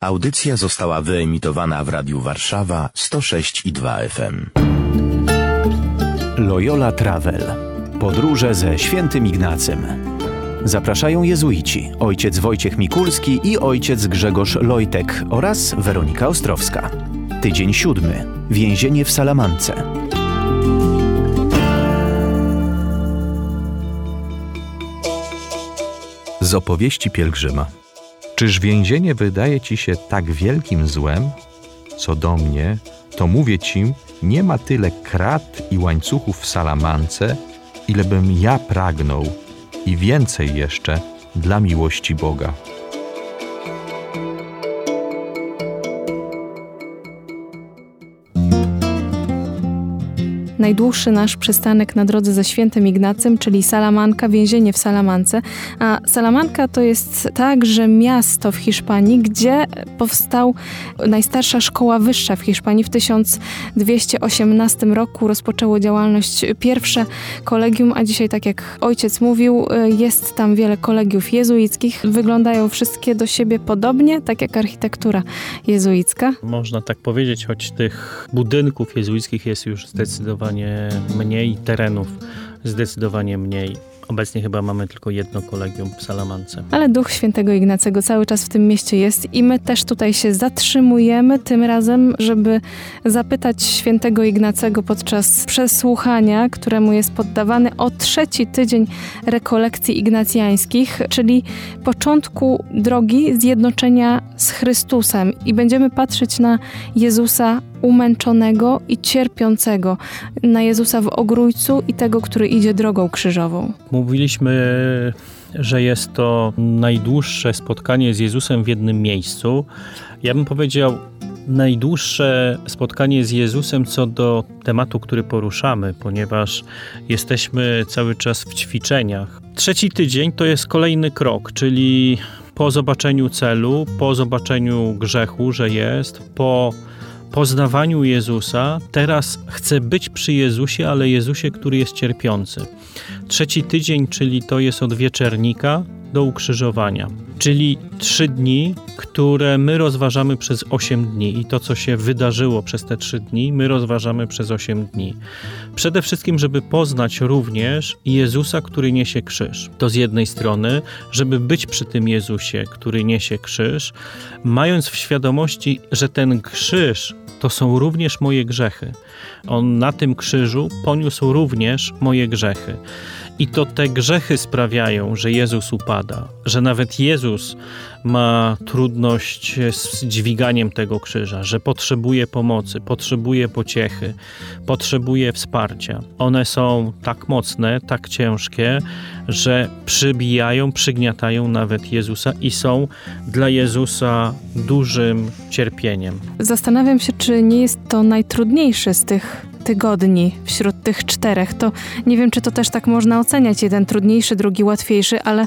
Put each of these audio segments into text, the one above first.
Audycja została wyemitowana w Radiu Warszawa 106 i 2 FM. Loyola Travel. Podróże ze świętym Ignacym. Zapraszają jezuici, ojciec Wojciech Mikulski i ojciec Grzegorz Lojtek oraz Weronika Ostrowska. Tydzień siódmy. Więzienie w Salamance. Z opowieści pielgrzyma. Czyż więzienie wydaje ci się tak wielkim złem? Co do mnie, to mówię ci, nie ma tyle krat i łańcuchów w salamance, ile bym ja pragnął i więcej jeszcze dla miłości Boga. Najdłuższy nasz przystanek na drodze ze świętym Ignacym, czyli Salamanka, więzienie w Salamance. A Salamanka to jest także miasto w Hiszpanii, gdzie powstał najstarsza szkoła wyższa w Hiszpanii. W 1218 roku rozpoczęło działalność pierwsze kolegium, a dzisiaj, tak jak ojciec mówił, jest tam wiele kolegiów jezuickich. Wyglądają wszystkie do siebie podobnie, tak jak architektura jezuicka. Można tak powiedzieć, choć tych budynków jezuickich jest już zdecydowanie zdecydowanie mniej terenów, zdecydowanie mniej. Obecnie chyba mamy tylko jedno kolegium w Salamance. Ale duch świętego Ignacego cały czas w tym mieście jest i my też tutaj się zatrzymujemy tym razem, żeby zapytać świętego Ignacego podczas przesłuchania, któremu jest poddawany o trzeci tydzień rekolekcji ignacjańskich, czyli początku drogi zjednoczenia z Chrystusem i będziemy patrzeć na Jezusa umęczonego i cierpiącego, na Jezusa w ogrójcu i tego, który idzie drogą krzyżową. Mówiliśmy, że jest to najdłuższe spotkanie z Jezusem w jednym miejscu. Ja bym powiedział, najdłuższe spotkanie z Jezusem co do tematu, który poruszamy, ponieważ jesteśmy cały czas w ćwiczeniach. Trzeci tydzień to jest kolejny krok, czyli po zobaczeniu celu, po zobaczeniu grzechu, że jest, po poznawaniu Jezusa, teraz chcę być przy Jezusie, ale Jezusie, który jest cierpiący. Trzeci tydzień, czyli to jest od wieczernika do ukrzyżowania, czyli trzy dni, które my rozważamy przez osiem dni i to, co się wydarzyło przez te trzy dni, my rozważamy przez osiem dni. Przede wszystkim, żeby poznać również Jezusa, który niesie krzyż. To z jednej strony, żeby być przy tym Jezusie, który niesie krzyż, mając w świadomości, że ten krzyż to są również moje grzechy. On na tym krzyżu poniósł również moje grzechy. I to te grzechy sprawiają, że Jezus upada, że nawet Jezus ma trudność z dźwiganiem tego krzyża, że potrzebuje pomocy, potrzebuje pociechy, potrzebuje wsparcia. One są tak mocne, tak ciężkie, że przybijają, przygniatają nawet Jezusa i są dla Jezusa dużym cierpieniem. Zastanawiam się, czy nie jest to najtrudniejsze z tych tygodni wśród tych czterech. To nie wiem, czy to też tak można oceniać. Jeden trudniejszy, drugi łatwiejszy, ale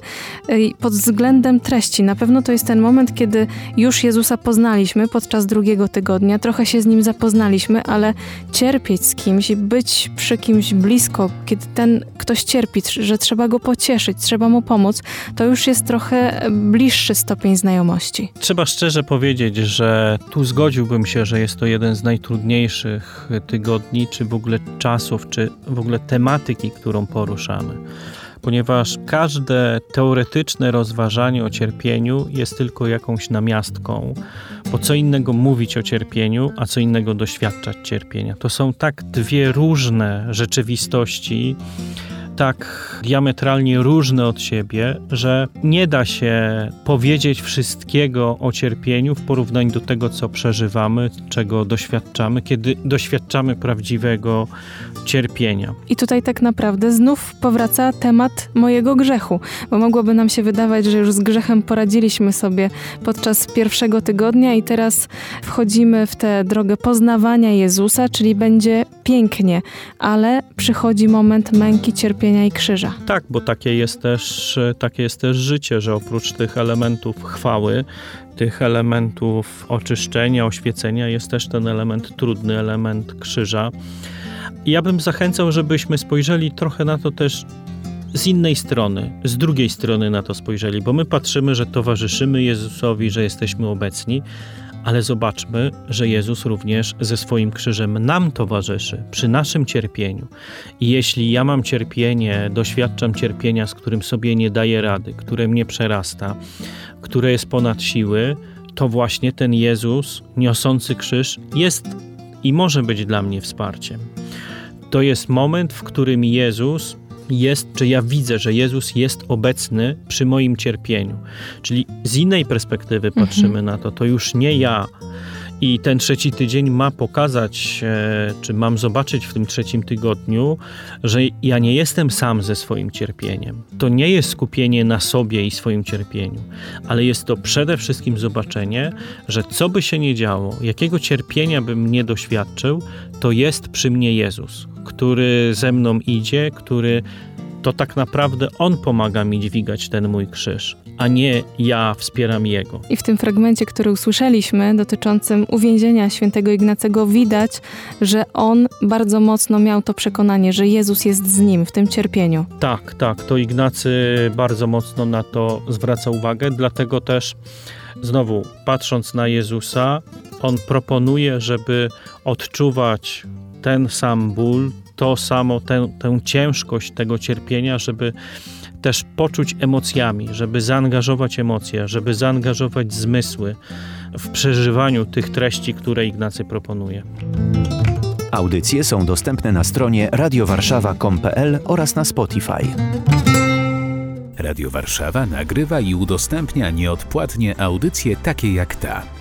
pod względem treści na pewno to jest ten moment, kiedy już Jezusa poznaliśmy podczas drugiego tygodnia, trochę się z nim zapoznaliśmy, ale cierpieć z kimś, być przy kimś blisko, kiedy ten ktoś cierpi, że trzeba go pocieszyć, trzeba mu pomóc, to już jest trochę bliższy stopień znajomości. Trzeba szczerze powiedzieć, że tu zgodziłbym się, że jest to jeden z najtrudniejszych tygodni czy w ogóle czasów, czy w ogóle tematyki, którą poruszamy. Ponieważ każde teoretyczne rozważanie o cierpieniu jest tylko jakąś namiastką, bo co innego mówić o cierpieniu, a co innego doświadczać cierpienia. To są tak dwie różne rzeczywistości, tak diametralnie różne od siebie, że nie da się powiedzieć wszystkiego o cierpieniu w porównaniu do tego, co przeżywamy, czego doświadczamy, kiedy doświadczamy prawdziwego cierpienia. I tutaj tak naprawdę znów powraca temat mojego grzechu, bo mogłoby nam się wydawać, że już z grzechem poradziliśmy sobie podczas pierwszego tygodnia i teraz wchodzimy w tę drogę poznawania Jezusa, czyli będzie pięknie, ale przychodzi moment męki, cierpienia i krzyża. Tak, bo takie jest też, takie jest też życie, że oprócz tych elementów chwały, tych elementów oczyszczenia, oświecenia jest też ten element trudny, element krzyża. Ja bym zachęcał, żebyśmy spojrzeli trochę na to też z innej strony, z drugiej strony na to spojrzeli, bo my patrzymy, że towarzyszymy Jezusowi, że jesteśmy obecni, ale zobaczmy, że Jezus również ze swoim krzyżem nam towarzyszy przy naszym cierpieniu. I jeśli ja mam cierpienie, doświadczam cierpienia, z którym sobie nie daję rady, które mnie przerasta, które jest ponad siły, to właśnie ten Jezus niosący krzyż jest i może być dla mnie wsparciem. To jest moment, w którym Jezus jest, czy ja widzę, że Jezus jest obecny przy moim cierpieniu. Czyli z innej perspektywy Mhm. patrzymy na to. To już nie ja. I ten trzeci tydzień ma pokazać, e, czy mam zobaczyć w tym trzecim tygodniu, że ja nie jestem sam ze swoim cierpieniem. To nie jest skupienie na sobie i swoim cierpieniu, ale jest to przede wszystkim zobaczenie, że co by się nie działo, jakiego cierpienia bym nie doświadczył, to jest przy mnie Jezus, który ze mną idzie, który to tak naprawdę On pomaga mi dźwigać ten mój krzyż, a nie ja wspieram Jego. I w tym fragmencie, który usłyszeliśmy, dotyczącym uwięzienia świętego Ignacego, widać, że on bardzo mocno miał to przekonanie, że Jezus jest z nim w tym cierpieniu. Tak, tak, to Ignacy bardzo mocno na to zwraca uwagę, dlatego też znowu patrząc na Jezusa, on proponuje, żeby odczuwać ten sam ból, to samo, tę, tę ciężkość tego cierpienia, żeby też poczuć emocjami, żeby zaangażować emocje, żeby zaangażować zmysły w przeżywaniu tych treści, które Ignacy proponuje. Audycje są dostępne na stronie radiowarszawa.com.pl oraz na Spotify. Radio Warszawa nagrywa i udostępnia nieodpłatnie audycje takie jak ta.